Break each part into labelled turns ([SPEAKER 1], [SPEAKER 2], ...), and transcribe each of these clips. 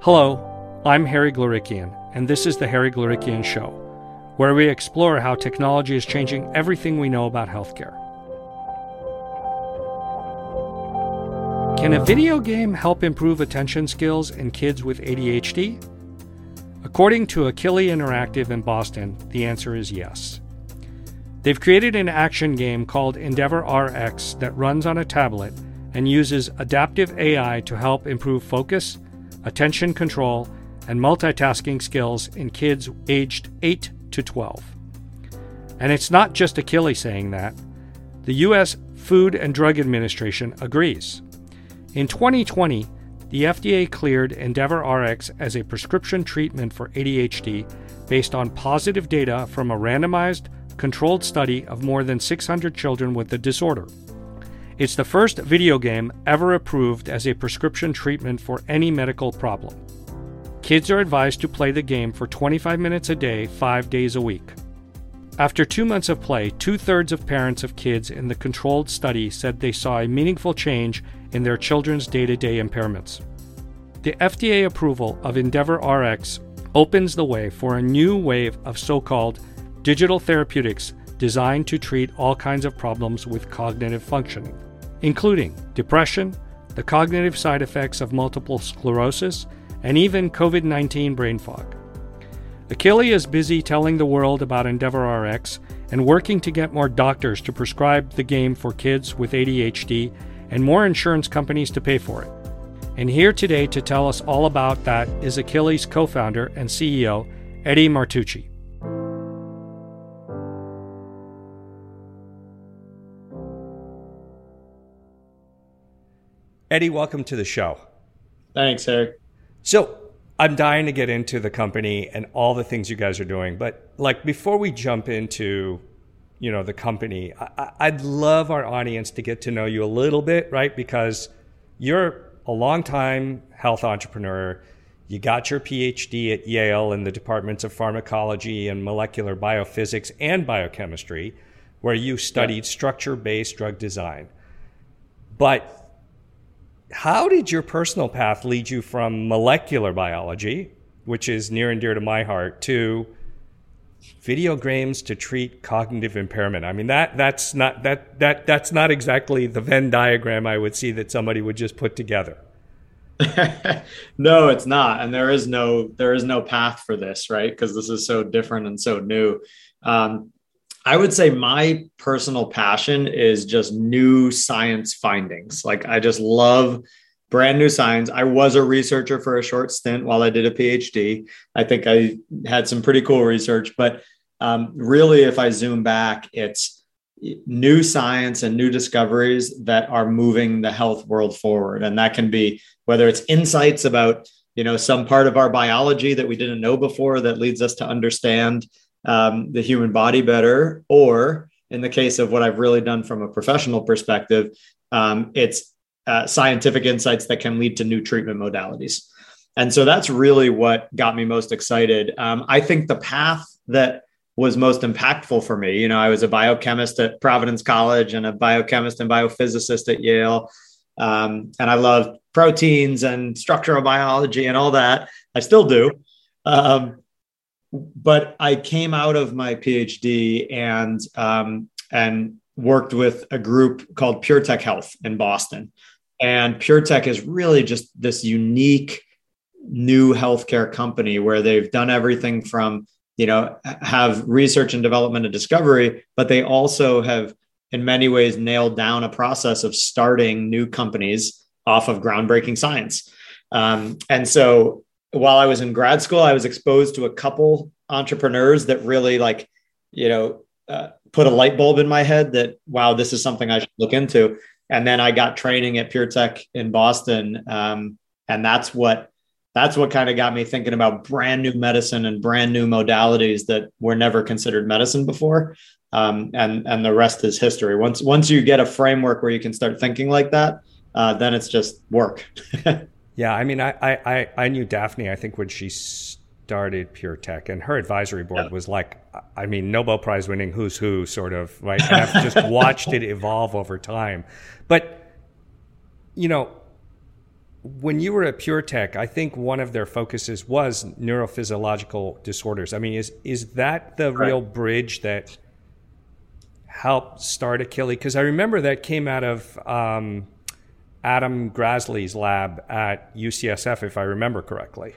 [SPEAKER 1] Hello, I'm Harry Glorikian, and this is the Harry Glorikian Show, where we explore how technology is changing everything we know about healthcare. Can a video game help improve attention skills in kids with ADHD? According to Akili Interactive in Boston, the answer is yes. They've created an action game called EndeavorRx that runs on a tablet and uses adaptive AI to help improve focus attention control, and multitasking skills in kids aged 8 to 12. And it's not just Akili saying that. The U.S. Food and Drug Administration agrees. In 2020, the FDA cleared EndeavorRx as a prescription treatment for ADHD based on positive data from a randomized, controlled study of more than 600 children with the disorder. It's the first video game ever approved as a prescription treatment for any medical problem. Kids are advised to play the game for 25 minutes a day, five days a week. After two months of play, two thirds of parents of kids in the controlled study said they saw a meaningful change in their children's day to day impairments. The FDA approval of EndeavorRx opens the way for a new wave of so called digital therapeutics designed to treat all kinds of problems with cognitive functioning including depression, the cognitive side effects of multiple sclerosis, and even COVID 19 brain fog. Akili is busy telling the world about EndeavorRx and working to get more doctors to prescribe the game for kids with ADHD and more insurance companies to pay for it. And here today to tell us all about that is Akili's co founder and CEO, Eddie Martucci. Eddie, welcome to the show.
[SPEAKER 2] Thanks, Harry.
[SPEAKER 1] So, I'm dying to get into the company and all the things you guys are doing, but like before we jump into, you know, the company, I, would love our audience to get to know you a little bit, right? Because you're a long-time health entrepreneur. You got your PhD at Yale in the departments of pharmacology and molecular biophysics and biochemistry, where you studied yeah. structure-based drug design. But how did your personal path lead you from molecular biology, which is near and dear to my heart, to video games to treat cognitive impairment? I mean that that's not that that that's not exactly the Venn diagram I would see that somebody would just put together.
[SPEAKER 2] no, it's not, and there is no there is no path for this, right? Because this is so different and so new. Um, I would say my personal passion is just new science findings. Like I just love brand new science. I was a researcher for a short stint while I did a PhD. I think I had some pretty cool research, but um, really, if I zoom back, it's new science and new discoveries that are moving the health world forward. And that can be whether it's insights about you know some part of our biology that we didn't know before that leads us to understand um, the human body better, or in the case of what I've really done from a professional perspective, um, it's uh, scientific insights that can lead to new treatment modalities. And so that's really what got me most excited. Um, I think the path that was most impactful for me, you know, I was a biochemist at Providence College and a biochemist and biophysicist at Yale. Um, and I love proteins and structural biology and all that. I still do. Um, but I came out of my PhD and um, and worked with a group called PureTech Health in Boston. And PureTech is really just this unique new healthcare company where they've done everything from you know have research and development and discovery, but they also have in many ways nailed down a process of starting new companies off of groundbreaking science. Um, and so while I was in grad school, I was exposed to a couple entrepreneurs that really like, you know, uh, put a light bulb in my head that wow, this is something I should look into. And then I got training at PureTech in Boston, um, and that's what that's what kind of got me thinking about brand new medicine and brand new modalities that were never considered medicine before. Um, and and the rest is history. Once once you get a framework where you can start thinking like that, uh, then it's just work.
[SPEAKER 1] Yeah, I mean, I, I, I knew Daphne, I think, when she started PureTech, and her advisory board yeah. was like, I mean, Nobel Prize winning who's who, sort of, right? And I've just watched it evolve over time. But, you know,
[SPEAKER 3] when you were at PureTech, I think one of their focuses was neurophysiological disorders. I mean, is is that the right. real bridge that helped start Akili? Because I remember that came out of um, Adam Gazzaley's lab at UCSF, if I remember correctly.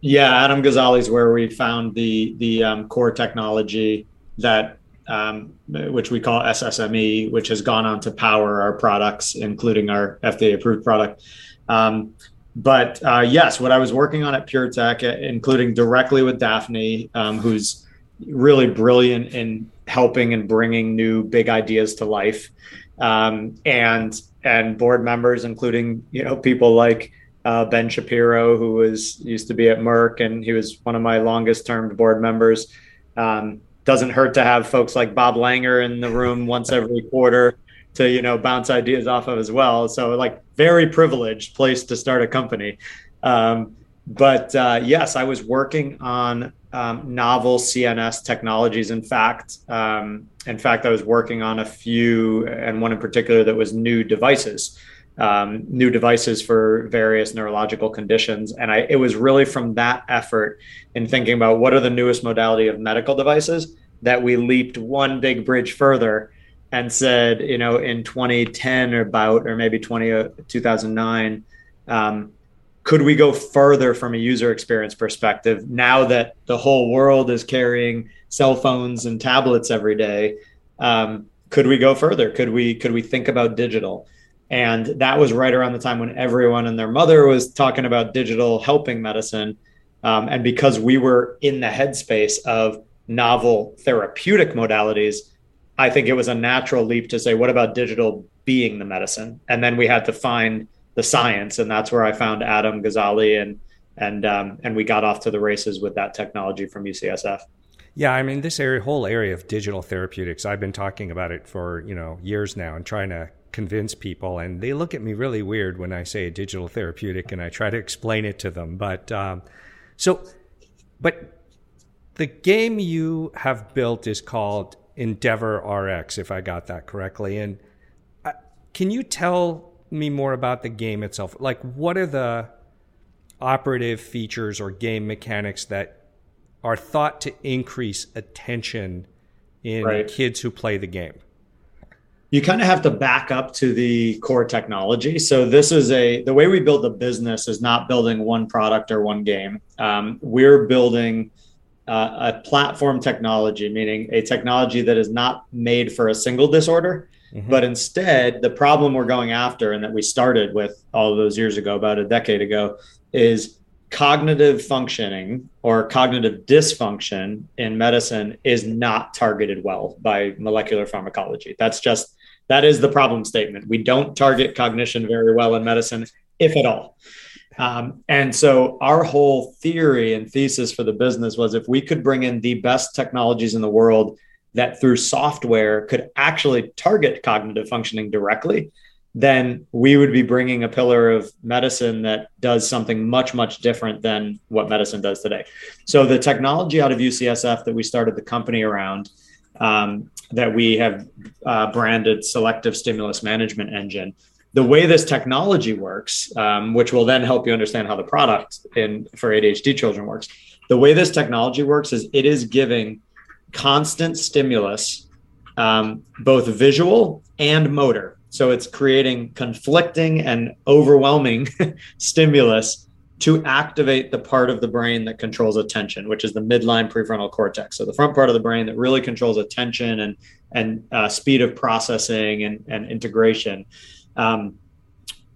[SPEAKER 2] Yeah, Adam Gazzaley's where we found the the um, core technology that um, which we call SSME, which has gone on to power our products, including our FDA approved product. Um, but uh, yes, what I was working on at PureTech, uh, including directly with Daphne, um, who's really brilliant in helping and bringing new big ideas to life, um, and and board members, including you know people like uh, Ben Shapiro, who was used to be at Merck, and he was one of my longest term board members. Um, doesn't hurt to have folks like Bob Langer in the room once every quarter to you know bounce ideas off of as well. So like very privileged place to start a company. Um, but uh, yes, I was working on um, novel CNS technologies. In fact, um, in fact, I was working on a few, and one in particular that was new devices, um, new devices for various neurological conditions. And I, it was really from that effort in thinking about what are the newest modality of medical devices that we leaped one big bridge further and said, you know, in 2010 or about, or maybe 20, uh, 2009, um, could we go further from a user experience perspective now that the whole world is carrying cell phones and tablets every day? Um, could we go further? Could we could we think about digital? And that was right around the time when everyone and their mother was talking about digital helping medicine. Um, and because we were in the headspace of novel therapeutic modalities, I think it was a natural leap to say, what about digital being the medicine? And then we had to find the science, and that's where I found Adam Gazzaley, and and um, and we got off to the races with that technology from UCSF.
[SPEAKER 3] Yeah, I mean this area, whole area of digital therapeutics. I've been talking about it for you know years now, and trying to convince people, and they look at me really weird when I say a digital therapeutic, and I try to explain it to them. But um, so, but the game you have built is called EndeavorRx, if I got that correctly. And uh, can you tell me more about the game itself? Like, what are the operative features or game mechanics that are thought to increase attention in right. kids who play the game?
[SPEAKER 2] You kind of have to back up to the core technology. So this is a the way we build the business is not building one product or one game. Um, we're building uh, a platform technology, meaning a technology that is not made for a single disorder, mm-hmm. but instead the problem we're going after and that we started with all those years ago, about a decade ago, is cognitive functioning or cognitive dysfunction in medicine is not targeted well by molecular pharmacology. That's just that is the problem statement. We don't target cognition very well in medicine, if at all. Um, and so our whole theory and thesis for the business was if we could bring in the best technologies in the world that through software could actually target cognitive functioning directly, then we would be bringing a pillar of medicine that does something much, much different than what medicine does today. So the technology out of UCSF that we started the company around um, that we have uh, branded selective stimulus management engine the way this technology works, um, which will then help you understand how the product in for ADHD children works. The way this technology works is it is giving constant stimulus, um, both visual and motor. So it's creating conflicting and overwhelming stimulus to activate the part of the brain that controls attention, which is the midline prefrontal cortex. So the front part of the brain that really controls attention and and uh, speed of processing and, and integration um,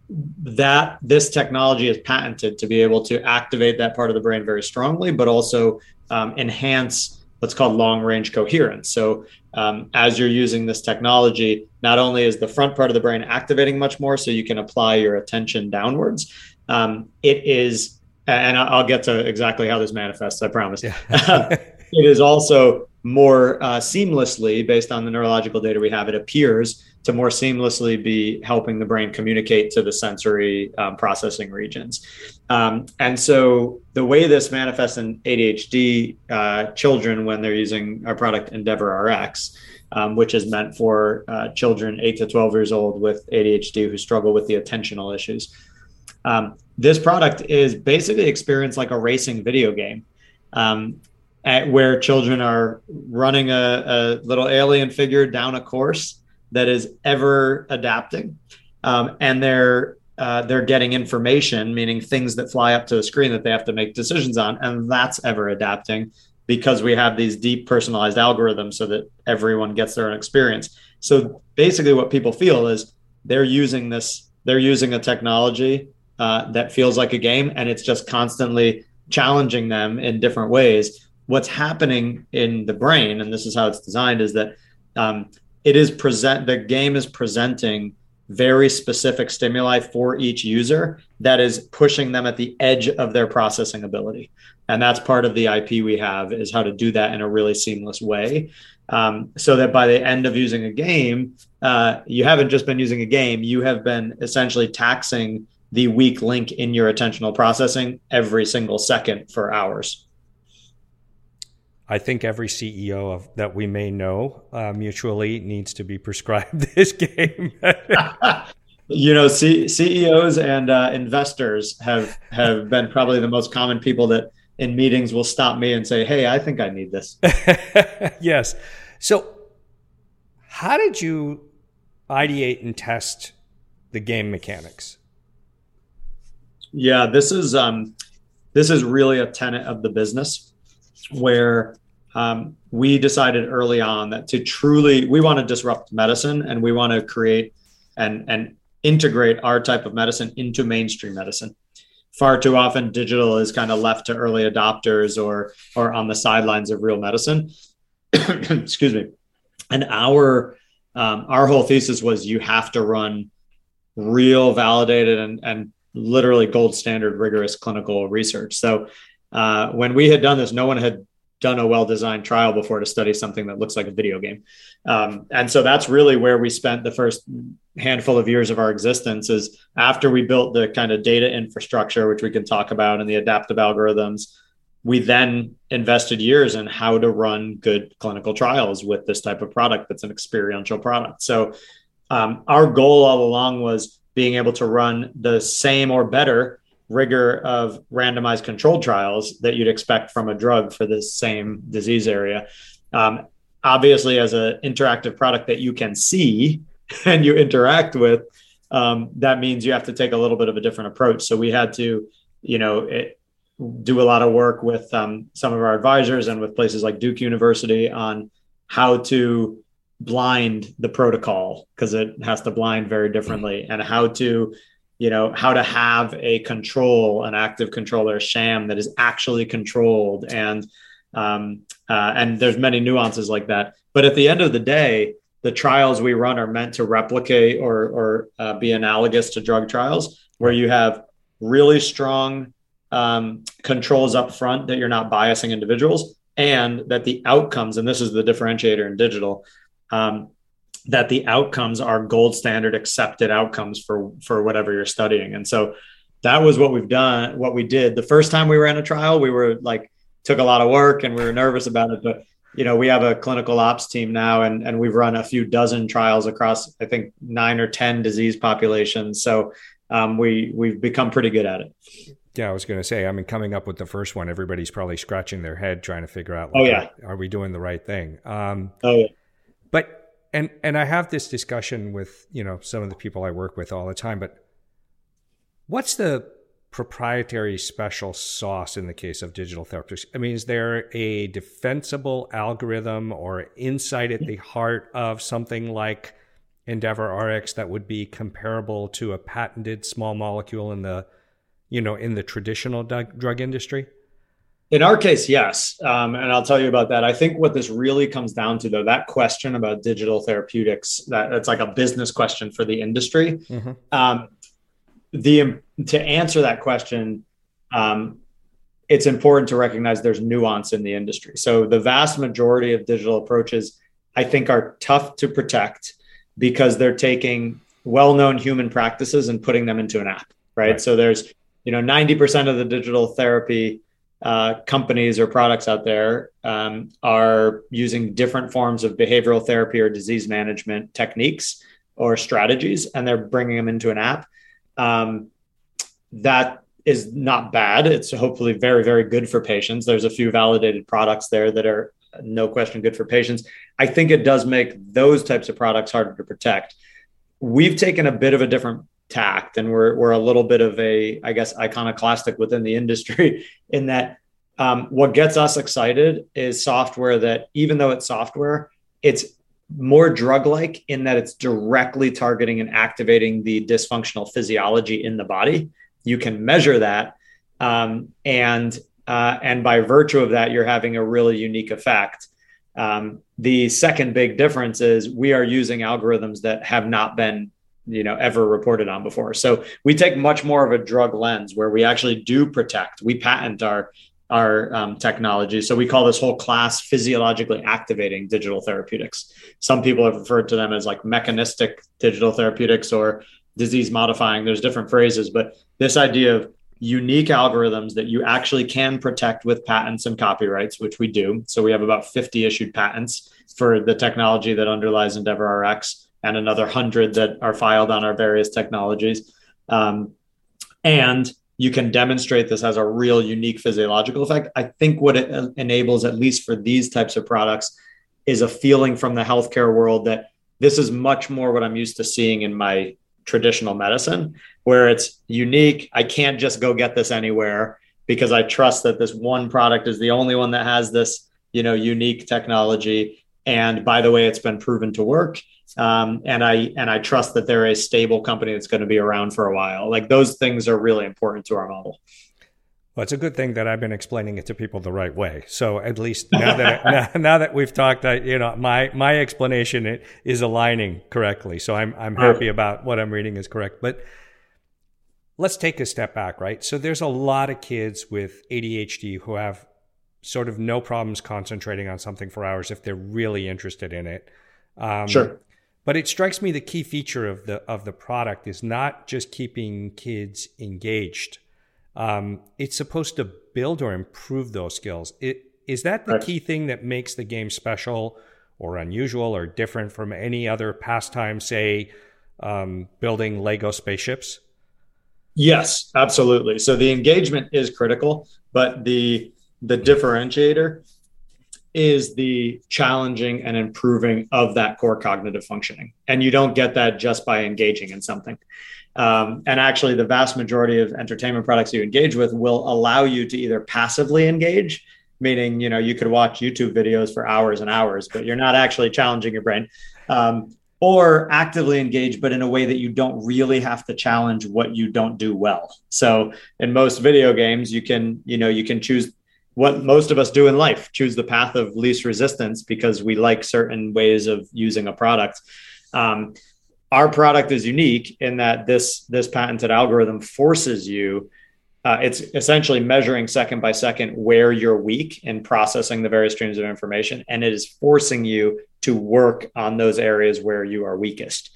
[SPEAKER 2] that this technology is patented to be able to activate that part of the brain very strongly, but also um, enhance what's called long range coherence. So, um, as you're using this technology, not only is the front part of the brain activating much more, so you can apply your attention downwards, um, it is, and I'll get to exactly how this manifests, I promise. Yeah. it is also more uh, seamlessly, based on the neurological data we have, it appears to more seamlessly be helping the brain communicate to the sensory um, processing regions. Um, and so the way this manifests in ADHD uh, children when they're using our product EndeavorRx, um, which is meant for uh, children 8 to 12 years old with ADHD who struggle with the attentional issues. Um, this product is basically experienced like a racing video game. Um, where children are running a, a, little alien figure down a course that is ever adapting, um, and they're uh, they're getting information, meaning things that fly up to the screen that they have to make decisions on, and that's ever adapting because we have these deep personalized algorithms so that everyone gets their own experience. So basically, what people feel is they're using this, they're using a technology uh, that feels like a game, and it's just constantly challenging them in different ways. What's happening in the brain, and this is how it's designed, is that um, it is present. The game is presenting very specific stimuli for each user that is pushing them at the edge of their processing ability and that's part of the ip we have is how to do that in a really seamless way um, so that by the end of using a game uh, you haven't just been using a game you have been essentially taxing the weak link in your attentional processing every single second for hours
[SPEAKER 3] I think every CEO of, that we may know uh, mutually needs to be prescribed this game.
[SPEAKER 2] you know, C- CEOs and uh, investors have have been probably the most common people that in meetings will stop me and say, "Hey, I think I need this."
[SPEAKER 3] yes. So, how did you ideate and test the game mechanics?
[SPEAKER 2] Yeah, this is um, this is really a tenet of the business where um, we decided early on that to truly we want to disrupt medicine and we want to create and and integrate our type of medicine into mainstream medicine. Far too often digital is kind of left to early adopters or or on the sidelines of real medicine. Excuse me. And our um, our whole thesis was you have to run real validated and and literally gold standard rigorous clinical research. So uh, when we had done this no one had done a well designed trial before to study something that looks like a video game. Um, and so that's really where we spent the first handful of years of our existence is after we built the kind of data infrastructure, which we can talk about, and the adaptive algorithms. We then invested years in how to run good clinical trials with this type of product that's an experiential product. So, um, our goal all along was being able to run the same or better rigor of randomized controlled trials that you'd expect from a drug for this same disease area. Um, obviously, as an interactive product that you can see and you interact with, um, that means you have to take a little bit of a different approach. So we had to, you know, it, do a lot of work with um, some of our advisors and with places like Duke University on how to blind the protocol because it has to blind very differently and how to you know how to have a control an active controller sham that is actually controlled. And um, uh, and there's many nuances like that. But at the end of the day the trials we run are meant to replicate or or uh, be analogous to drug trials where you have really strong um, controls up front that you're not biasing individuals and that the outcomes and this is the differentiator in digital um, that the outcomes are gold standard accepted outcomes for for whatever you're studying and so that was what we've done what we did the first time we ran a trial we were like took a lot of work and we were nervous about it but you know we have a clinical ops team now and and we've run a few dozen trials across i think nine or ten disease populations so um, we we've become pretty good at it
[SPEAKER 3] yeah, I was going to say. I mean, coming up with the first one, everybody's probably scratching their head trying to figure out.
[SPEAKER 2] Like, oh yeah,
[SPEAKER 3] are, are we doing the right thing? Um,
[SPEAKER 2] oh yeah.
[SPEAKER 3] But and and I have this discussion with you know some of the people I work with all the time. But what's the proprietary special sauce in the case of digital therapeutics? I mean, is there a defensible algorithm or insight at the heart of something like EndeavorRx that would be comparable to a patented small molecule in the you know in the traditional drug industry?
[SPEAKER 2] In our case, yes. Um, and I'll tell you about that. I think what this really comes down to, though, that question about digital therapeutics, that it's like a business question for the industry. Mm-hmm. Um, the to answer that question, um, it's important to recognize there's nuance in the industry. So the vast majority of digital approaches, I think, are tough to protect because they're taking well-known human practices and putting them into an app, right? right. So there's, you know, 90% of the digital therapy uh, companies or products out there um, are using different forms of behavioral therapy or disease management techniques or strategies, and they're bringing them into an app. Um, that is not bad. It's hopefully very, very good for patients. There's a few validated products there that are no question good for patients. I think it does make those types of products harder to protect. We've taken a bit of a different tact and we're, we're a little bit of a, I guess, iconoclastic within the industry in that um, what gets us excited is software that, even though it's software, it's more drug like in that it's directly targeting and activating the dysfunctional physiology in the body. You can measure that. Um, and uh, and by virtue of that, you're having a really unique effect. Um, the second big difference is we are using algorithms that have not been you know ever reported on before. So we take much more of a drug lens where we actually do protect we patent our our um, technology. So we call this whole class physiologically activating digital therapeutics. Some people have referred to them as like mechanistic digital therapeutics or disease modifying. There's different phrases but this idea of unique algorithms that you actually can protect with patents and copyrights which we do. So we have about 50 issued patents for the technology that underlies endeavor rx and another hundred that are filed on our various technologies. Um, and you can demonstrate this has a real unique physiological effect. I think what it enables, at least for these types of products, is a feeling from the healthcare world that this is much more what I'm used to seeing in my traditional medicine, where it's unique. I can't just go get this anywhere because I trust that this one product is the only one that has this, you know, unique technology. And by the way, it's been proven to work um, and I and I trust that they're a stable company that's going to be around for a while. Like those things are really important to our model.
[SPEAKER 3] Well, it's a good thing that I've been explaining it to people the right way. So at least now that now, now, that we've talked, I, you know, my my explanation is aligning correctly. So I'm I'm happy about what I'm reading is correct. But let's take a step back, right? So there's a lot of kids with ADHD who have sort of no problems concentrating on something for hours if they're really interested in it.
[SPEAKER 2] Um, sure.
[SPEAKER 3] But it strikes me the key feature of the of the product is not just keeping kids engaged. Um, it's supposed to build or improve those skills. It, is that the right. key thing that makes the game special or unusual or different from any other pastime, say, um, building Lego spaceships?
[SPEAKER 2] Yes, absolutely. So the engagement is critical, but the the differentiator is the challenging and improving of that core cognitive functioning. And you don't get that just by engaging in something. Um, and actually, the vast majority of entertainment products you engage with will allow you to either passively engage, meaning you know you could watch YouTube videos for hours and hours, but you're not actually challenging your brain, um, or actively engage, but in a way that you don't really have to challenge what you don't do well. So in most video games, you can you know you can choose what most of us do in life choose the path of least resistance because we like certain ways of using a product. Um, our product is unique in that this this patented algorithm forces you uh, it's essentially measuring second by second where you're weak in processing the various streams of information and it is forcing you to work on those areas where you are weakest.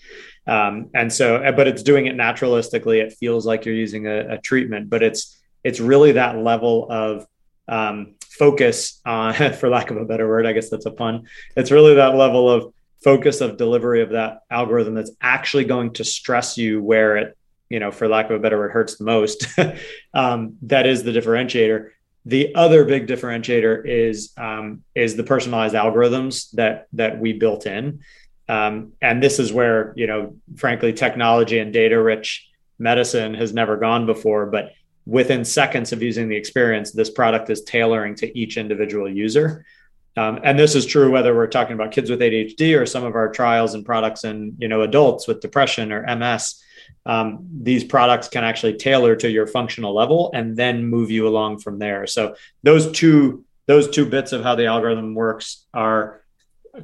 [SPEAKER 2] Um, and so but it's doing it naturalistically. It feels like you're using a, a treatment but it's it's really that level of um, focus on, for lack of a better word, I guess that's a pun. It's really that level of focus of delivery of that algorithm that's actually going to stress you where it, you know, for lack of a better word, hurts the most. um, that is the differentiator. The other big differentiator is um, is the personalized algorithms that that we built in, um, and this is where you know, frankly, technology and data rich medicine has never gone before, but within seconds of using the experience, this product is tailoring to each individual user. Um, and this is true whether we're talking about kids with ADHD or some of our trials and products in you know adults with depression or MS. Um, these products can actually tailor to your functional level and then move you along from there. So those two those two bits of how the algorithm works are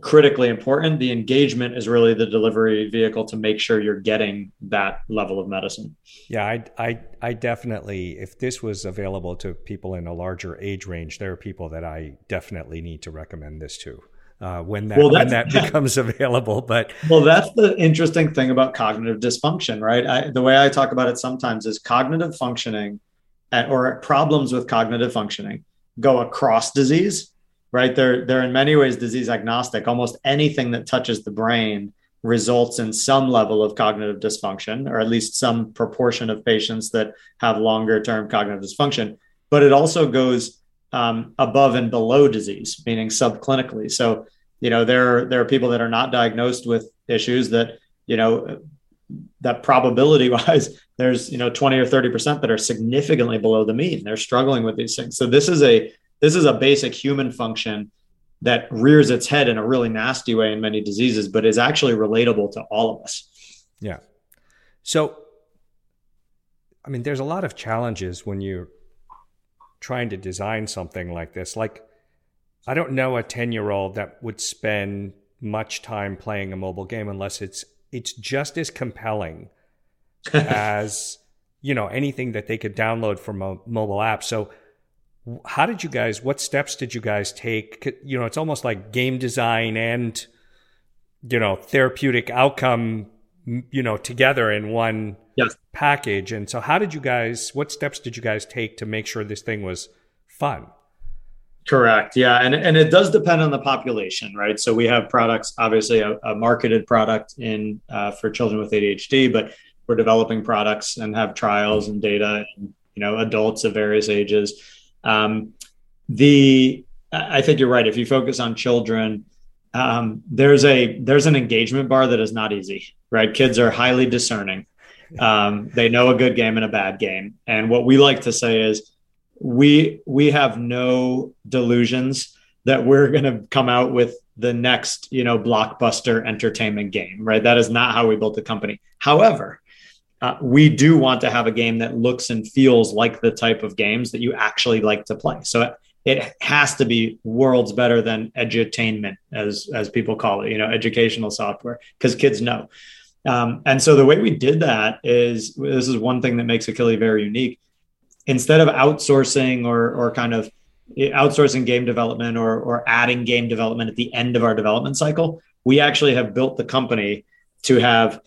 [SPEAKER 2] critically important. The engagement is really the delivery vehicle to make sure you're getting that level of medicine.
[SPEAKER 3] Yeah, I, I, I definitely, if this was available to people in a larger age range, there are people that I definitely need to recommend this to. Uh, when that well, when that becomes available. But
[SPEAKER 2] well, that's the interesting thing about cognitive dysfunction, right? I, the way I talk about it sometimes is cognitive functioning, at, or problems with cognitive functioning go across disease right? They're they're in many ways disease agnostic. Almost anything that touches the brain results in some level of cognitive dysfunction, or at least some proportion of patients that have longer term cognitive dysfunction. But it also goes um, above and below disease, meaning subclinically. So, you know, there there are people that are not diagnosed with issues that, you know, that probability wise, there's you know 20 or 30 percent that are significantly below the mean. They're struggling with these things. So this is a this is a basic human function that rears its head in a really nasty way in many diseases, but is actually relatable to all of us.
[SPEAKER 3] Yeah. So, I mean, there's a lot of challenges when you're trying to design something like this. Like, I don't know a 10 year old that would spend much time playing a mobile game unless it's it's just as compelling as you know anything that they could download from a mobile app. So how did you guys what steps did you guys take? You know it's almost like game design and you know therapeutic outcome you know together in one yes. package. And so how did you guys what steps did you guys take to make sure this thing was fun?
[SPEAKER 2] Correct. Yeah. And, and it does depend on the population right? So we have products obviously a, a marketed product in uh, for children with adhd but we're developing products and have trials and data and you know adults of various ages um, the I think you're right. If you focus on children, um, there's a there's an engagement bar that is not easy. Right, kids are highly discerning. Um, they know a good game and a bad game, and what we like to say is we we have no delusions that we're going to come out with the next you know blockbuster entertainment game. Right, that is not how we built the company. However, uh, we do want to have a game that looks and feels like the type of games that you actually like to play. So it, it has to be worlds better than edutainment, as as people call it, you know, educational software, because kids know. Um, and so the way we did that is this is one thing that makes Akili very unique. Instead of outsourcing or or kind of outsourcing game development or or adding game development at the end of our development cycle, we actually have built the company to have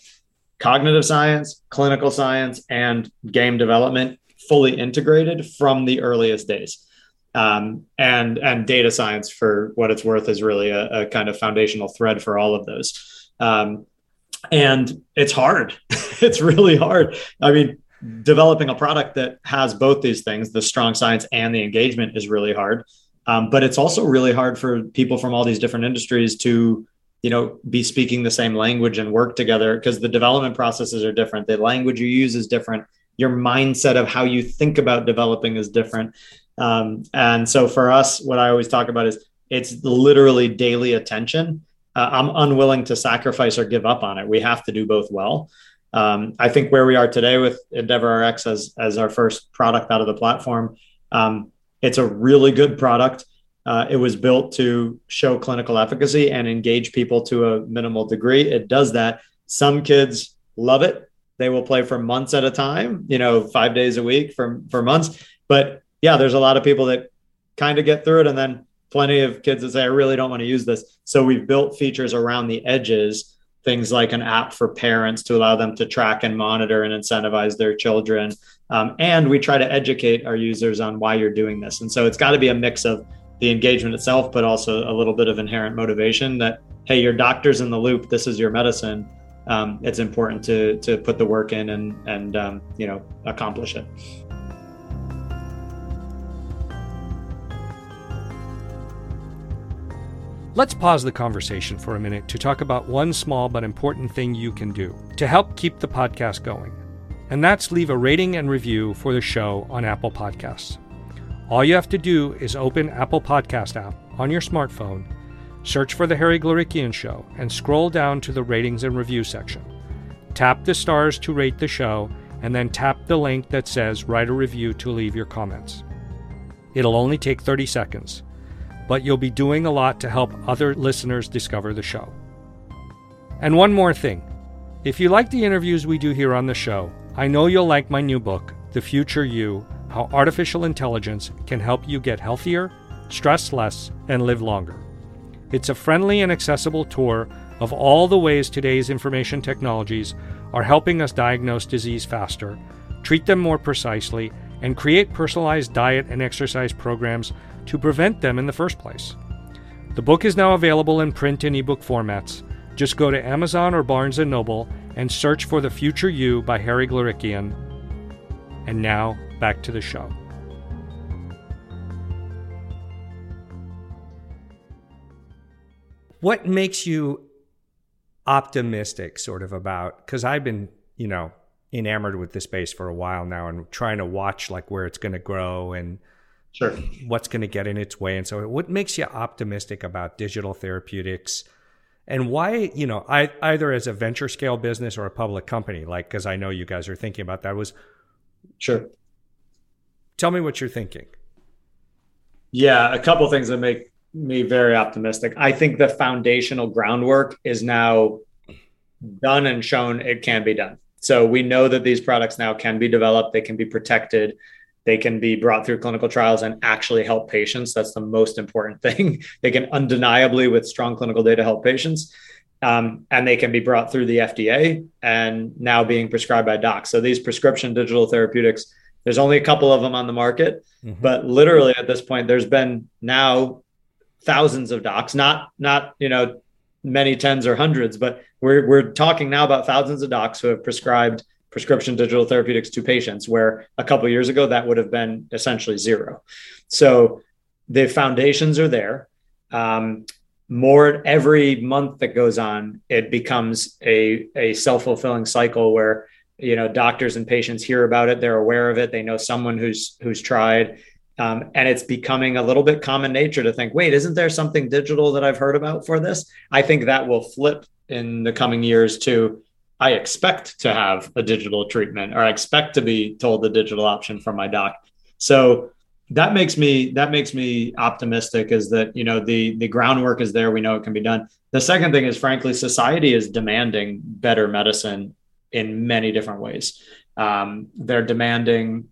[SPEAKER 2] cognitive science, clinical science, and game development fully integrated from the earliest days. Um, and and data science, for what it's worth, is really a, a kind of foundational thread for all of those. Um, and it's hard. it's really hard. I mean, developing a product that has both these things, the strong science and the engagement, is really hard. Um, but it's also really hard for people from all these different industries to you know be speaking the same language and work together because the development processes are different. The language you use is different. Your mindset of how you think about developing is different. Um, and so for us what i always talk about is it's literally daily attention. Uh, i'm unwilling to sacrifice or give up on it. We have to do both well. Um, i think where we are today with endeavor rx as, as our first product out of the platform um, it's a really good product uh, it was built to show clinical efficacy and engage people to a minimal degree. It does that. Some kids love it. They will play for months at a time, you know, five days a week for, for months. But yeah, there's a lot of people that kind of get through it. And then plenty of kids that say, I really don't want to use this. So we've built features around the edges, things like an app for parents to allow them to track and monitor and incentivize their children. Um, and we try to educate our users on why you're doing this. And so it's got to be a mix of the engagement itself, but also a little bit of inherent motivation that, hey, your doctor's in the loop. This is your medicine. Um, it's important to to put the work in and and um, you know accomplish it.
[SPEAKER 3] Let's pause the conversation for a minute to talk about one small but important thing you can do to help keep the podcast going. And that's leave a rating and review for the show on Apple Podcasts. All you have to do is open Apple Podcast app on your smartphone, search for The Harry Glorikian Show, and scroll down to the ratings and review section. Tap the stars to rate the show, and then tap the link that says write a review to leave your comments. It'll only take 30 seconds, but you'll be doing a lot to help other listeners discover the show. And one more thing if you like the interviews we do here on the show, I know you'll like my new book, The Future You how artificial intelligence can help you get healthier, stress less, and live longer. It's a friendly and accessible tour of all the ways today's information technologies are helping us diagnose disease faster, treat them more precisely, and create personalized diet and exercise programs to prevent them in the first place. The book is now available in print and ebook formats, Just go to Amazon or Barnes & Noble and search for The Future You by Harry Glorikian. And now, back to the show. What makes you optimistic sort of about cuz I've been, you know, enamored with this space for a while now and trying to watch like where it's going to grow and
[SPEAKER 2] sure.
[SPEAKER 3] what's going to get in its way and so what makes you optimistic about digital therapeutics? And why you know I, either as a venture scale business or a public company like because i know you guys are thinking about that was
[SPEAKER 2] sure
[SPEAKER 3] tell me what you're thinking
[SPEAKER 2] yeah a couple things that make me very optimistic i think the foundational groundwork is now done and shown it can be done so we know that these products now can be developed, they can be protected, they can be brought through clinical trials and actually help patients. That's the most important thing. they can undeniably, with strong clinical data, help patients. Um, and they can be brought through the FDA and now being prescribed by docs. So these prescription digital therapeutics, there's only a couple of them on the market, mm-hmm. but literally at this point, there's been now thousands of docs, not not you know many tens or hundreds, but we're, we're talking now about thousands of docs who have prescribed prescription digital therapeutics to patients, where a couple years ago that would have been essentially zero. So the foundations are there. Um, more every month that goes on, it becomes a, a self fulfilling cycle where you know doctors and patients hear about it, they're aware of it, they know someone who's who's tried, um, and it's becoming a little bit common nature to think, wait, isn't there something digital that I've heard about for this? I think that will flip in the coming years to I expect to have a digital treatment or I expect to be told the digital option from my doc. So that makes me that makes me optimistic is that you know the the groundwork is there we know it can be done the second thing is frankly society is demanding better medicine in many different ways. Um, they're demanding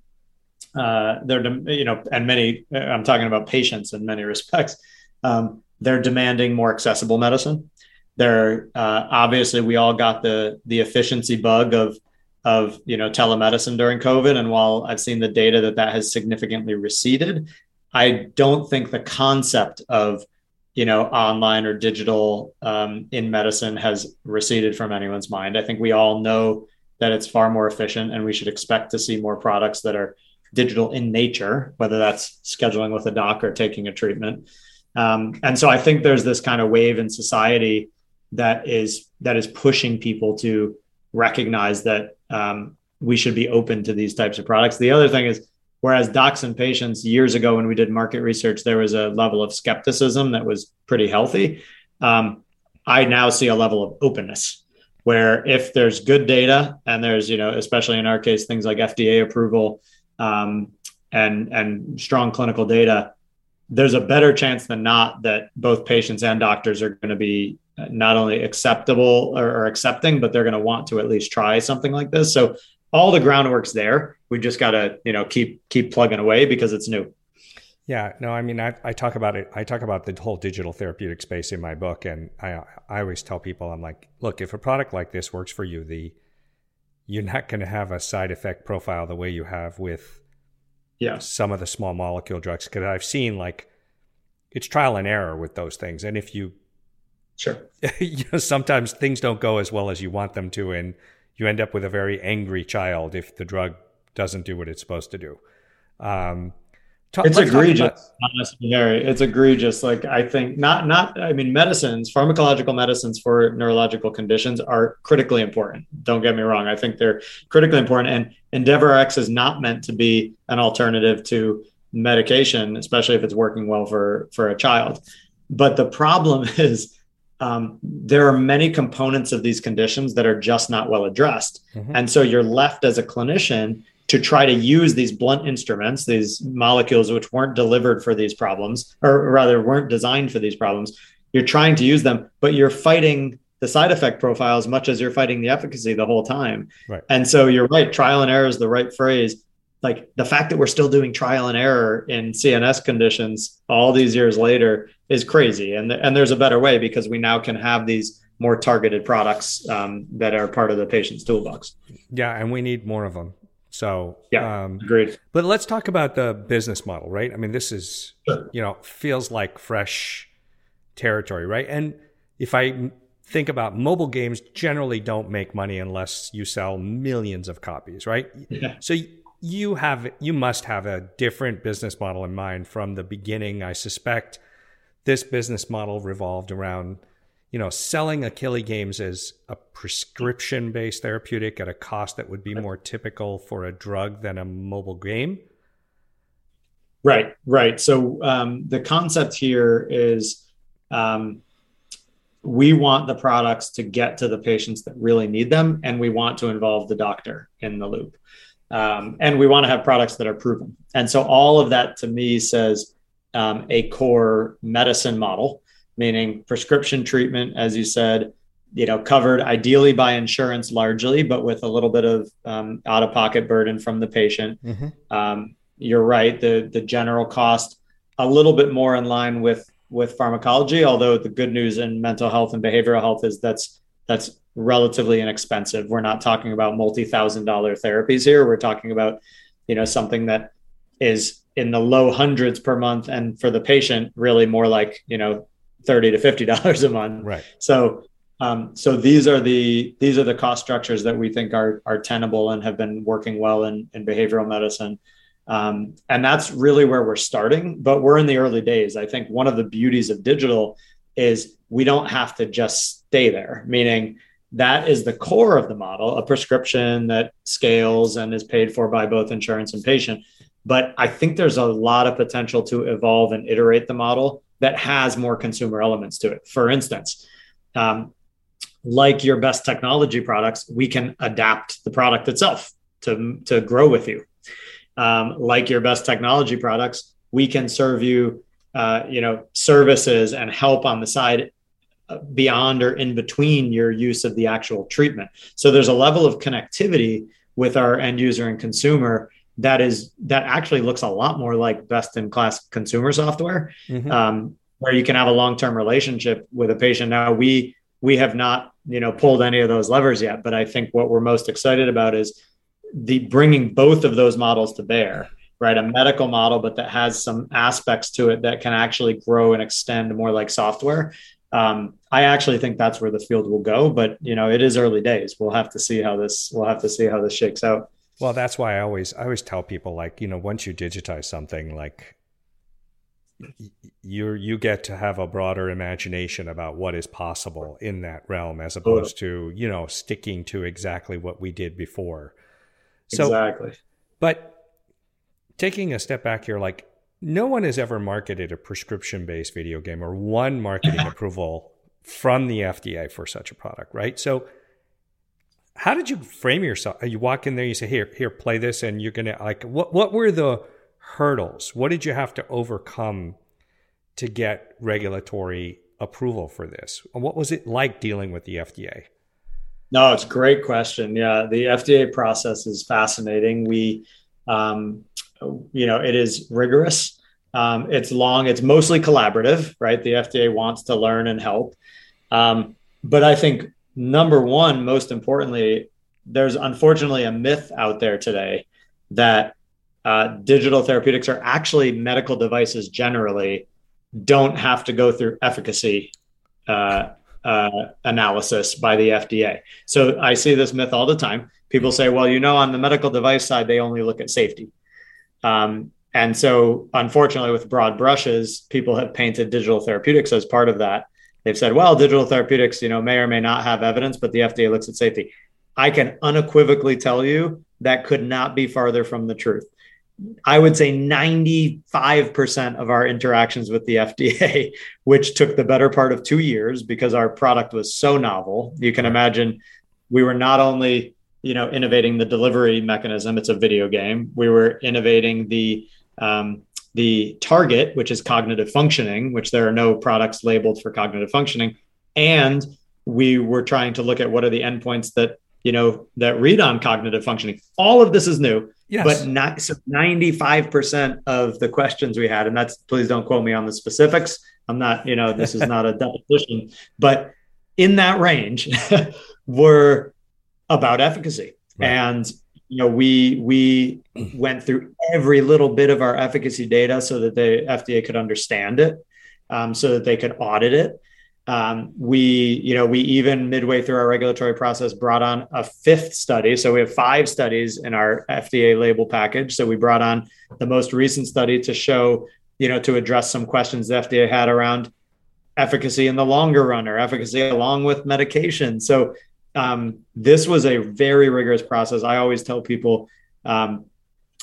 [SPEAKER 2] uh, they're you know and many i'm talking about patients in many respects. Um, they're demanding more accessible medicine. They're uh, obviously we all got the the efficiency bug of of you know telemedicine during covid. And while i've seen the data that that has significantly receded i don't think the concept of you know online or digital um, in medicine has receded from anyone's mind i think we all know that it's far more efficient and we should expect to see more products that are digital in nature, whether that's scheduling with a doc or taking a treatment. Um, and so I think there's this kind of wave in society that is that is pushing people to recognize that um, we should be open to these types of products. The other thing is, whereas docs and patients years ago when we did market research, there was a level of skepticism that was pretty healthy. Um, I now see a level of openness where if there's good data and there's you know especially in our case things like FDA approval um, and and strong clinical data, there's a better chance than not that both patients and doctors are going to be not only acceptable or, or accepting, but they're going to want to at least try something like this. So all the groundwork's there. We just got to you know keep keep plugging away because it's new.
[SPEAKER 3] Yeah, no, I mean, I, I talk about it. I talk about the whole digital therapeutic space in my book, and I I always tell people, I'm like, look, if a product like this works for you, the you're not going to have a side effect profile the way you have with
[SPEAKER 2] yeah.
[SPEAKER 3] some of the small molecule drugs. Because I've seen like it's trial and error with those things, and if you
[SPEAKER 2] sure,
[SPEAKER 3] you know, sometimes things don't go as well as you want them to, and you end up with a very angry child if the drug doesn't do what it's supposed to do. Um,
[SPEAKER 2] Talk, it's egregious, about- honestly, Harry. It's egregious. Like I think not not. I mean, medicines, pharmacological medicines for neurological conditions are critically important. Don't get me wrong. I think they're critically important. And EndeavorRx is not meant to be an alternative to medication, especially if it's working well for for a child. But the problem is. Um, there are many components of these conditions that are just not well addressed. Mm-hmm. And so you're left as a clinician to try to use these blunt instruments, these molecules which weren't delivered for these problems, or rather weren't designed for these problems. You're trying to use them, but you're fighting the side effect profile as much as you're fighting the efficacy the whole time.
[SPEAKER 3] Right.
[SPEAKER 2] And so you're right, trial and error is the right phrase. Like the fact that we're still doing trial and error in CNS conditions all these years later is crazy. And, and there's a better way because we now can have these more targeted products um, that are part of the patient's toolbox.
[SPEAKER 3] Yeah, and we need more of them. So
[SPEAKER 2] yeah, um, agreed.
[SPEAKER 3] But let's talk about the business model, right? I mean, this is sure. you know feels like fresh territory, right? And if I think about mobile games generally don't make money unless you sell millions of copies, right?
[SPEAKER 2] Yeah.
[SPEAKER 3] So you have you must have a different business model in mind from the beginning. I suspect this business model revolved around you know selling Akili games as a prescription based therapeutic at a cost that would be more typical for a drug than a mobile game.
[SPEAKER 2] Right, right. So um, the concept here is um, we want the products to get to the patients that really need them, and we want to involve the doctor in the loop. Um, and we want to have products that are proven. And so all of that to me says um, a core medicine model, meaning prescription treatment, as you said, you know, covered ideally by insurance largely, but with a little bit of um, out-of-pocket burden from the patient. Mm-hmm. Um, you're right; the the general cost a little bit more in line with with pharmacology. Although the good news in mental health and behavioral health is that's that's relatively inexpensive. We're not talking about multi-thousand dollar therapies here. We're talking about, you know, something that is in the low hundreds per month, and for the patient, really more like you know, thirty to fifty dollars a month.
[SPEAKER 3] Right.
[SPEAKER 2] So, um, so these are the these are the cost structures that we think are are tenable and have been working well in in behavioral medicine. Um, and that's really where we're starting, but we're in the early days. I think one of the beauties of digital is we don't have to just stay there, meaning that is the core of the model, a prescription that scales and is paid for by both insurance and patient. But I think there's a lot of potential to evolve and iterate the model that has more consumer elements to it. For instance, um, like your best technology products, we can adapt the product itself to, to grow with you um, like your best technology products, we can serve you, uh, you know, services and help on the side uh, beyond or in between your use of the actual treatment. So there's a level of connectivity with our end user and consumer that is that actually looks a lot more like best in class consumer software, mm-hmm. um, where you can have a long term relationship with a patient. Now we we have not you know pulled any of those levers yet, but I think what we're most excited about is the bringing both of those models to bear right a medical model but that has some aspects to it that can actually grow and extend more like software um, i actually think that's where the field will go but you know it is early days we'll have to see how this we'll have to see how this shakes out
[SPEAKER 3] well that's why i always i always tell people like you know once you digitize something like you you get to have a broader imagination about what is possible in that realm as opposed to you know sticking to exactly what we did before
[SPEAKER 2] so, exactly.
[SPEAKER 3] But taking a step back here, like no one has ever marketed a prescription based video game or won marketing approval from the FDA for such a product, right? So, how did you frame yourself? You walk in there, you say, "Here, here, play this," and you're gonna like. What what were the hurdles? What did you have to overcome to get regulatory approval for this? And what was it like dealing with the FDA?
[SPEAKER 2] No, it's a great question. Yeah, the FDA process is fascinating. We, um, you know, it is rigorous. Um, it's long. It's mostly collaborative, right? The FDA wants to learn and help. Um, but I think number one, most importantly, there's unfortunately a myth out there today that uh, digital therapeutics are actually medical devices generally don't have to go through efficacy uh, uh, analysis by the FDA. So I see this myth all the time. People say, well, you know, on the medical device side, they only look at safety. Um, and so, unfortunately, with broad brushes, people have painted digital therapeutics as part of that. They've said, well, digital therapeutics, you know, may or may not have evidence, but the FDA looks at safety. I can unequivocally tell you that could not be farther from the truth. I would say 95% of our interactions with the FDA, which took the better part of two years because our product was so novel. You can imagine we were not only you know innovating the delivery mechanism it's a video game we were innovating the um, the target which is cognitive functioning which there are no products labeled for cognitive functioning and we were trying to look at what are the endpoints that you know that read on cognitive functioning all of this is new Yes. But not so 95% of the questions we had, and that's please don't quote me on the specifics. I'm not, you know, this is not a deposition, but in that range were about efficacy. Right. And you know, we we went through every little bit of our efficacy data so that the FDA could understand it, um, so that they could audit it. Um, we, you know, we even midway through our regulatory process brought on a fifth study. So we have five studies in our FDA label package. So we brought on the most recent study to show, you know, to address some questions the FDA had around efficacy in the longer run or efficacy along with medication. So um, this was a very rigorous process. I always tell people um,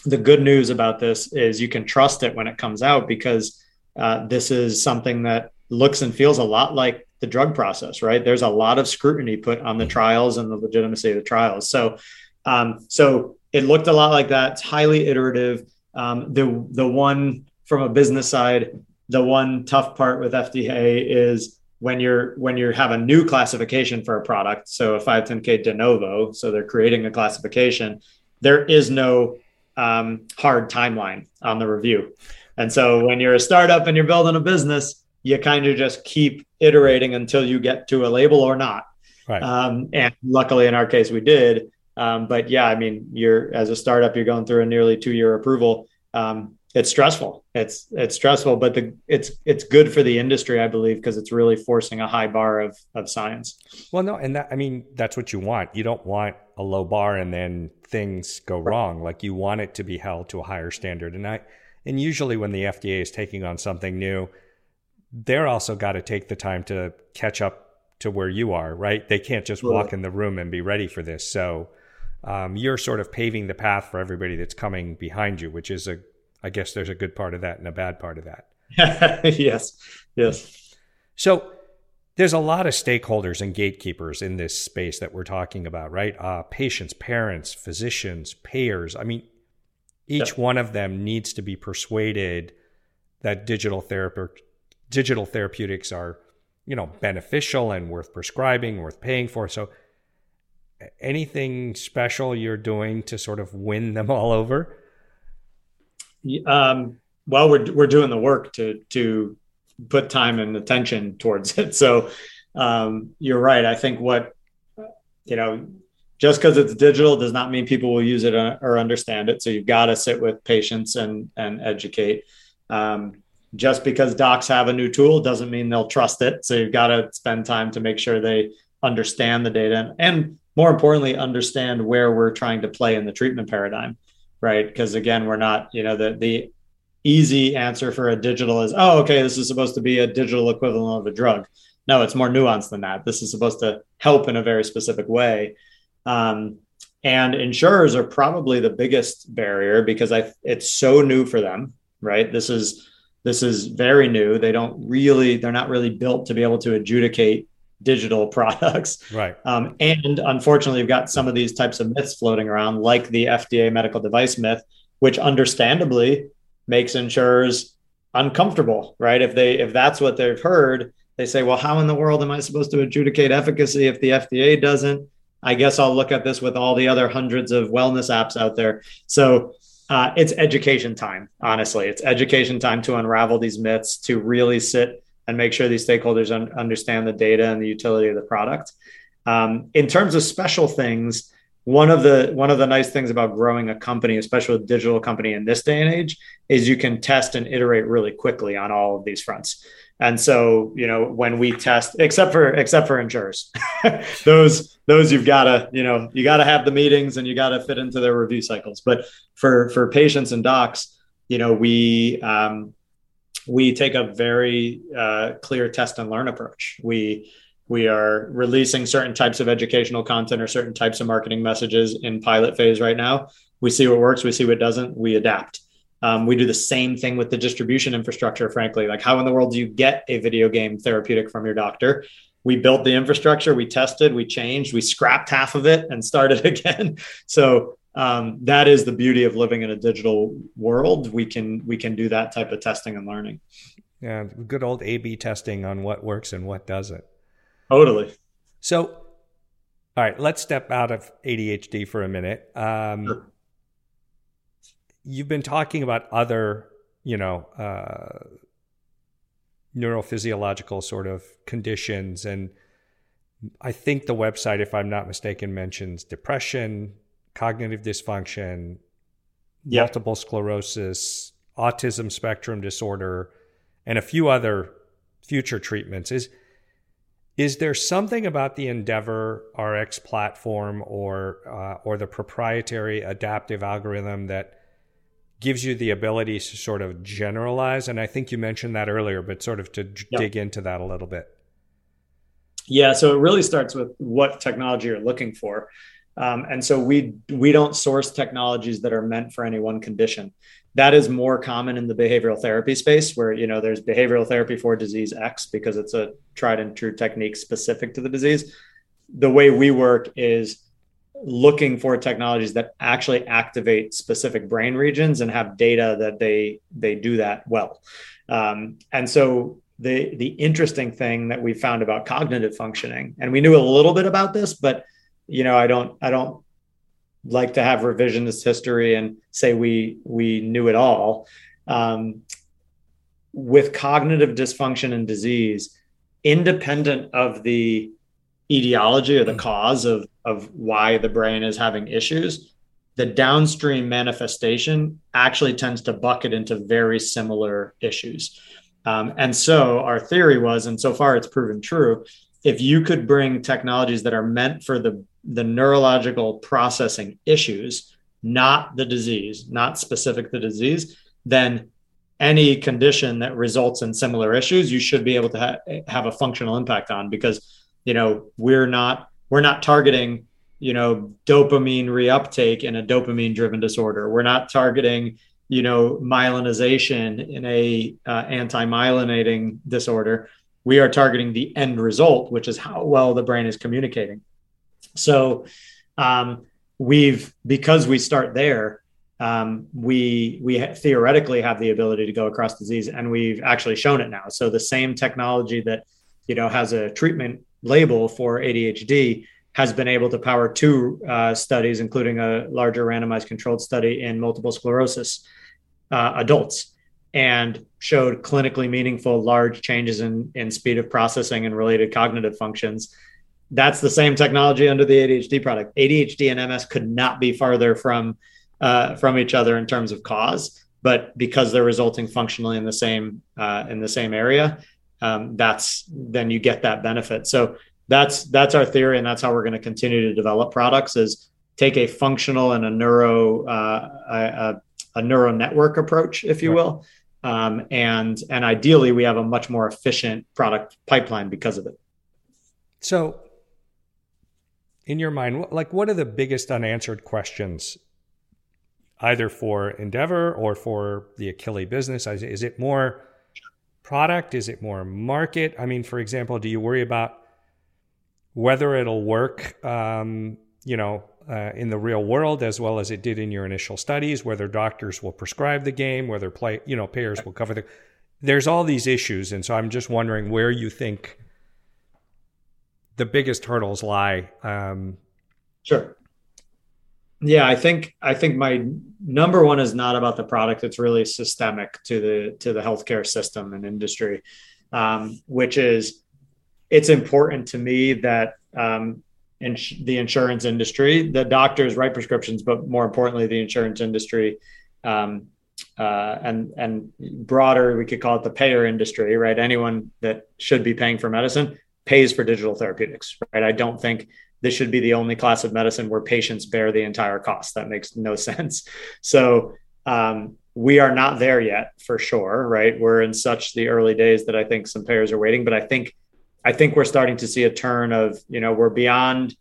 [SPEAKER 2] the good news about this is you can trust it when it comes out because uh, this is something that looks and feels a lot like the drug process, right? There's a lot of scrutiny put on the mm-hmm. trials and the legitimacy of the trials. So, um, so it looked a lot like that. It's highly iterative. Um, the the one from a business side, the one tough part with FDA is when you're when you have a new classification for a product, so a 510k de novo, so they're creating a classification. There is no um, hard timeline on the review, and so when you're a startup and you're building a business, you kind of just keep iterating until you get to a label or not. Right. Um, and luckily, in our case, we did. Um, but yeah, I mean, you're as a startup, you're going through a nearly two year approval. It's stressful. It's it's stressful, but the it's it's good for the industry, I believe, because it's really forcing a high bar of of science.
[SPEAKER 3] Well, no, and that I mean that's what you want. You don't want a low bar and then things go wrong. Like you want it to be held to a higher standard. And I and usually when the FDA is taking on something new, they're also got to take the time to catch up to where you are, right? They can't just walk in the room and be ready for this. So um, you're sort of paving the path for everybody that's coming behind you, which is a, I guess there's a good part of that and a bad part of that.
[SPEAKER 2] yes, yes.
[SPEAKER 3] So there's a lot of stakeholders and gatekeepers in this space that we're talking about, right? Uh, patients, parents, physicians, payers. I mean, each yep. one of them needs to be persuaded that digital therapy digital therapeutics are, you know, beneficial and worth prescribing, worth paying for. So anything special you're doing to sort of win them all over?
[SPEAKER 2] Um, well, we're, we're doing the work to, to put time and attention towards it. So um, you're right. I think what, you know, just because it's digital does not mean people will use it or understand it. So you've got to sit with patients and, and educate. Um, just because docs have a new tool doesn't mean they'll trust it. So you've got to spend time to make sure they understand the data and more importantly, understand where we're trying to play in the treatment paradigm, right? Because again, we're not, you know, the the easy answer for a digital is, oh, okay, this is supposed to be a digital equivalent of a drug. No, it's more nuanced than that. This is supposed to help in a very specific way. Um, and insurers are probably the biggest barrier because I, it's so new for them, right? This is this is very new. They don't really, they're not really built to be able to adjudicate digital products.
[SPEAKER 3] Right.
[SPEAKER 2] Um, and unfortunately, you've got some of these types of myths floating around, like the FDA medical device myth, which understandably makes insurers uncomfortable, right? If they if that's what they've heard, they say, well, how in the world am I supposed to adjudicate efficacy if the FDA doesn't? I guess I'll look at this with all the other hundreds of wellness apps out there. So uh, it's education time. Honestly, it's education time to unravel these myths, to really sit and make sure these stakeholders un- understand the data and the utility of the product. Um, in terms of special things, one of the one of the nice things about growing a company, especially a digital company in this day and age, is you can test and iterate really quickly on all of these fronts. And so, you know, when we test, except for except for insurers, those those you've got to, you know, you got to have the meetings and you got to fit into their review cycles. But for for patients and docs, you know, we um, we take a very uh, clear test and learn approach. We we are releasing certain types of educational content or certain types of marketing messages in pilot phase right now. We see what works, we see what doesn't, we adapt. Um, we do the same thing with the distribution infrastructure, frankly. Like, how in the world do you get a video game therapeutic from your doctor? We built the infrastructure, we tested, we changed, we scrapped half of it and started again. So um, that is the beauty of living in a digital world. We can we can do that type of testing and learning.
[SPEAKER 3] Yeah, good old A/B testing on what works and what doesn't.
[SPEAKER 2] Totally.
[SPEAKER 3] So, all right, let's step out of ADHD for a minute. Um, sure you've been talking about other, you know, uh, neurophysiological sort of conditions. And I think the website, if I'm not mistaken, mentions depression, cognitive dysfunction, yep. multiple sclerosis, autism spectrum disorder, and a few other future treatments. Is is there something about the Endeavor RX platform or uh, or the proprietary adaptive algorithm that gives you the ability to sort of generalize? And I think you mentioned that earlier, but sort of to yep. dig into that a little bit.
[SPEAKER 2] Yeah, so it really starts with what technology you're looking for. Um, and so we we don't source technologies that are meant for any one condition. That is more common in the behavioral therapy space, where you know there's behavioral therapy for disease X because it's a tried and true technique specific to the disease. The way we work is looking for technologies that actually activate specific brain regions and have data that they they do that well. Um, and so the the interesting thing that we found about cognitive functioning, and we knew a little bit about this, but you know, I don't I don't like to have revisionist history and say we we knew it all. Um, with cognitive dysfunction and disease, independent of the etiology or the mm. cause of of why the brain is having issues, the downstream manifestation actually tends to bucket into very similar issues. Um, and so our theory was, and so far it's proven true, if you could bring technologies that are meant for the the neurological processing issues, not the disease, not specific to the disease, then any condition that results in similar issues, you should be able to ha- have a functional impact on because, you know, we're not we're not targeting, you know, dopamine reuptake in a dopamine driven disorder. We're not targeting, you know, myelinization in a uh, anti-myelinating disorder. We are targeting the end result, which is how well the brain is communicating. So um, we've because we start there, um, we we theoretically have the ability to go across disease, and we've actually shown it now. So the same technology that you know has a treatment label for ADHD has been able to power two uh, studies, including a larger randomized controlled study in multiple sclerosis uh, adults, and showed clinically meaningful large changes in, in speed of processing and related cognitive functions that's the same technology under the ADHD product. ADHD and MS could not be farther from uh, from each other in terms of cause, but because they're resulting functionally in the same uh, in the same area, um, that's then you get that benefit. So that's that's our theory, and that's how we're going to continue to develop products. Is take a functional and a neuro uh, a, a, neuro network approach, if you right. will, um, and and ideally we have a much more efficient product pipeline because of it.
[SPEAKER 3] So in your mind, like what are the biggest unanswered questions, either for Endeavor or for the Akili business? Is it more product? Is it more market? I mean, for example, do you worry about whether it'll work, um, you know, uh, in the real world as well as it did in your initial studies? Whether doctors will prescribe the game, whether play, you know, payers will cover the. There's all these issues, and so I'm just wondering where you think the biggest hurdles lie? Um,
[SPEAKER 2] sure. Yeah, I think I think my number one is not about the product. It's really systemic to the to the healthcare system and industry, um, which is it's important to me that um, in the insurance industry, the doctors write prescriptions, but more importantly, the insurance industry um, uh, and and broader, we could call it the payer industry, right? Anyone that should be paying for medicine pays for digital therapeutics, right? I don't think this should be the only class of medicine where patients bear the entire cost. That makes no sense. So um, we are not there yet for sure, right? We're in such the early days that I think some payers are waiting, but I think I think we're starting to see a turn of, you know, we're beyond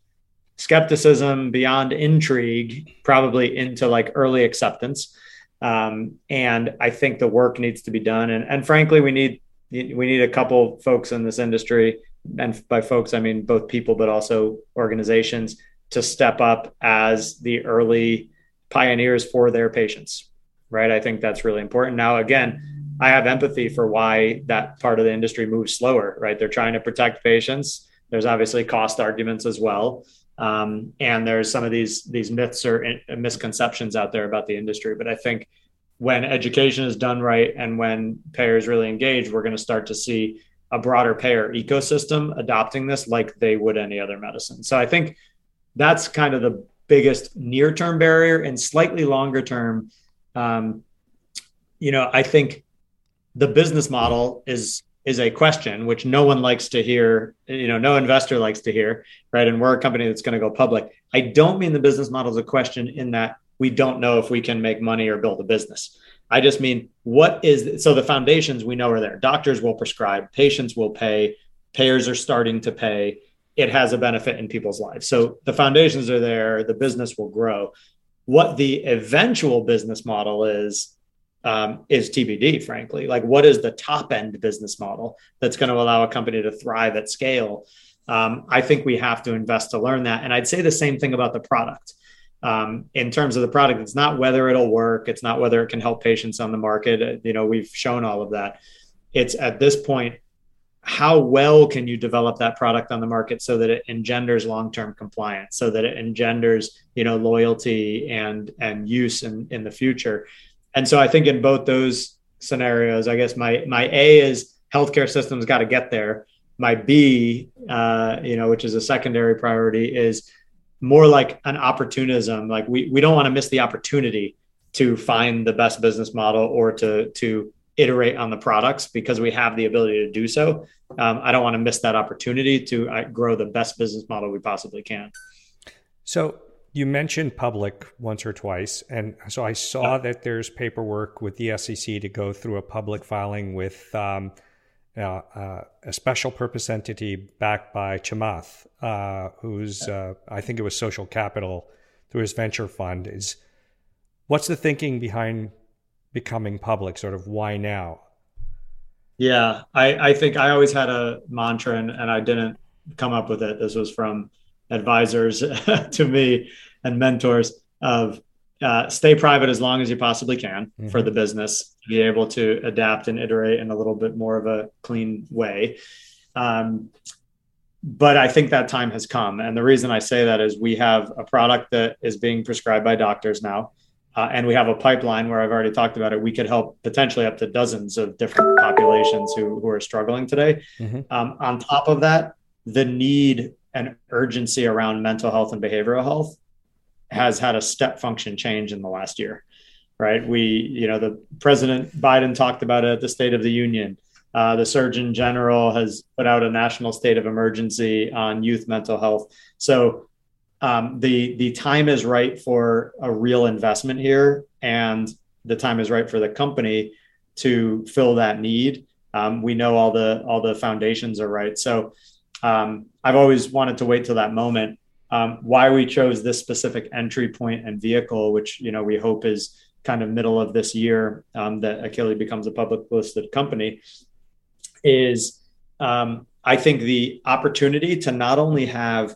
[SPEAKER 2] skepticism, beyond intrigue, probably into like early acceptance. Um, and I think the work needs to be done. And, and frankly, we need we need a couple folks in this industry and by folks I mean both people but also organizations to step up as the early pioneers for their patients right? I think that's really important. Now again I have empathy for why that part of the industry moves slower right? They're trying to protect patients. There's obviously cost arguments as well. Um, and there's some of these these myths or misconceptions out there about the industry. But I think when education is done right and when payers really engage we're going to start to see a broader payer ecosystem adopting this like they would any other medicine. So I think that's kind of the biggest near term barrier and slightly longer term. Um, you know, I think the business model is is a question which no one likes to hear you know no investor likes to hear right and we're a company that's going to go public i don't mean the business model is a question in that we don't know if we can make money or build a business i just mean what is so the foundations we know are there doctors will prescribe patients will pay payers are starting to pay it has a benefit in people's lives so the foundations are there the business will grow what the eventual business model is um, is TBD, frankly. Like, what is the top end business model that's going to allow a company to thrive at scale? Um, I think we have to invest to learn that. And I'd say the same thing about the product. Um, in terms of the product, it's not whether it'll work, it's not whether it can help patients on the market. You know, we've shown all of that. It's at this point, how well can you develop that product on the market so that it engenders long-term compliance, so that it engenders, you know, loyalty and and use in, in the future and so I think in both those scenarios, I guess my my A is healthcare systems got to get there. My B, uh, you know, which is a secondary priority, is more like an opportunism. Like we we don't want to miss the opportunity to find the best business model or to to iterate on the products because we have the ability to do so. Um, I don't want to miss that opportunity to uh, grow the best business model we possibly can.
[SPEAKER 3] So you mentioned public once or twice, and so I saw that there's paperwork with the SEC to go through a public filing with um, uh, uh, a special purpose entity backed by Chamath, uh, who's uh, I think it was Social Capital through his venture fund. Is what's the thinking behind becoming public? Sort of why now?
[SPEAKER 2] Yeah, I, I think I always had a mantra, and, and I didn't come up with it. This was from advisors to me and mentors of uh, stay private as long as you possibly can mm-hmm. for the business be able to adapt and iterate in a little bit more of a clean way. Um, but I think that time has come. And the reason I say that is we have a product that is being prescribed by doctors now. Uh, and we have a pipeline where I've already talked about it. We could help potentially up to dozens of different populations who, who are struggling today. Mm-hmm. Um, on top of that, the need and urgency around mental health and behavioral health has had a step function change in the last year right? We you know the president biden talked about it at the state of the union. Uh, the surgeon general has put out a national state of emergency on youth mental health. So um, the the time is right for a real investment here and the time is right for the company to fill that need. Um, we know all the all the foundations are right. So um, I've always wanted to wait till that moment. Um, why we chose this specific entry point and vehicle, which you know we hope is kind of middle of this year um, that Akili becomes a public listed company, is um, I think the opportunity to not only have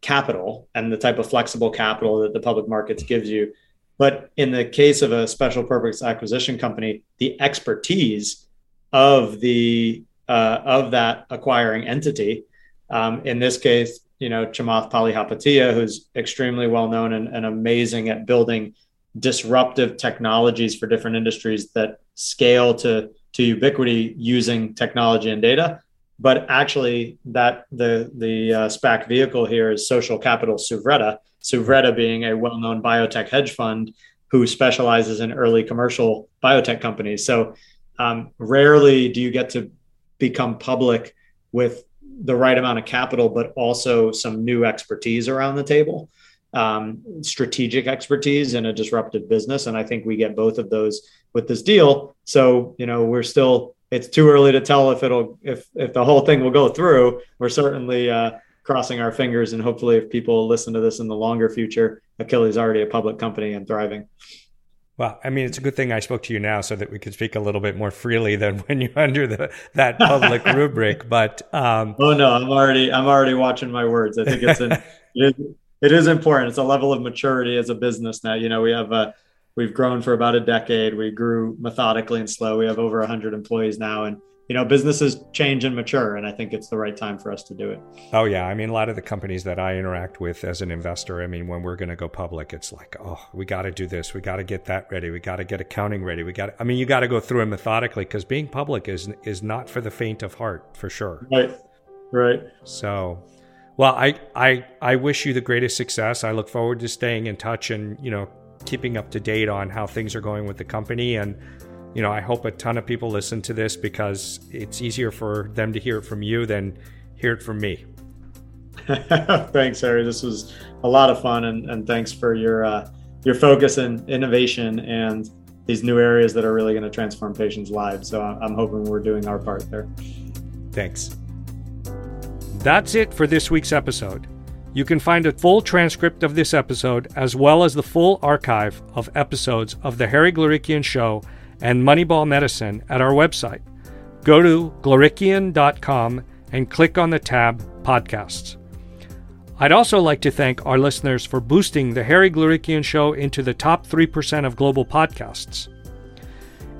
[SPEAKER 2] capital and the type of flexible capital that the public markets gives you, but in the case of a special purpose acquisition company, the expertise of the uh, of that acquiring entity um, in this case, you know, Chamath Palihapitiya, who's extremely well known and, and amazing at building disruptive technologies for different industries that scale to to ubiquity using technology and data. But actually, that the the uh, SPAC vehicle here is Social Capital Suvretta. Suvretta being a well-known biotech hedge fund who specializes in early commercial biotech companies. So um, rarely do you get to become public with the right amount of capital, but also some new expertise around the table, um, strategic expertise in a disruptive business. And I think we get both of those with this deal. So, you know, we're still, it's too early to tell if it'll, if, if the whole thing will go through. We're certainly uh, crossing our fingers. And hopefully, if people listen to this in the longer future, Akili's already a public company and thriving.
[SPEAKER 3] Well, I mean, it's a good thing I spoke to you now so that we could speak a little bit more freely than when you're under the, that public rubric. But um,
[SPEAKER 2] oh no, I'm already I'm already watching my words. I think it's an, it, is, it is important. It's a level of maturity as a business now. You know, we have a we've grown for about a decade. We grew methodically and slow. We have over 100 employees now, and you know, businesses change and mature, and I think it's the right time for us to do it.
[SPEAKER 3] Oh yeah, I mean, a lot of the companies that I interact with as an investor, I mean, when we're going to go public, it's like, oh, we got to do this, we got to get that ready, we got to get accounting ready, we got. I mean, you got to go through it methodically because being public is is not for the faint of heart, for sure.
[SPEAKER 2] Right, right.
[SPEAKER 3] So, well, I I I wish you the greatest success. I look forward to staying in touch and you know keeping up to date on how things are going with the company and
[SPEAKER 1] you know, I hope a ton of people listen to this because it's easier for them to hear it from you than hear it from me.
[SPEAKER 2] thanks, Harry. This was a lot of fun, and, and thanks for your uh, your focus and innovation and these new areas that are really going to transform patients' lives. So I'm hoping we're doing our part there.
[SPEAKER 1] Thanks. That's it for this week's episode. You can find a full transcript of this episode as well as the full archive of episodes of The Harry Glorikian Show and Moneyball Medicine at our website. Go to glorikian.com and click on the tab Podcasts. I'd also like to thank our listeners for boosting The Harry Glorikian Show into the top 3% of global podcasts.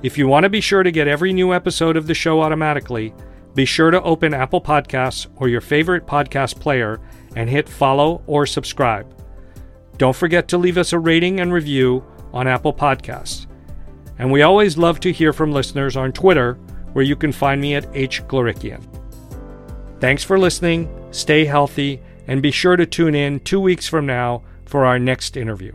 [SPEAKER 1] If you want to be sure to get every new episode of the show automatically, be sure to open Apple Podcasts or your favorite podcast player and hit follow or subscribe. Don't forget to leave us a rating and review on Apple Podcasts. And we always love to hear from listeners on Twitter, where you can find me at hglorikian. Thanks for listening, stay healthy, and be sure to tune in two weeks from now for our next interview.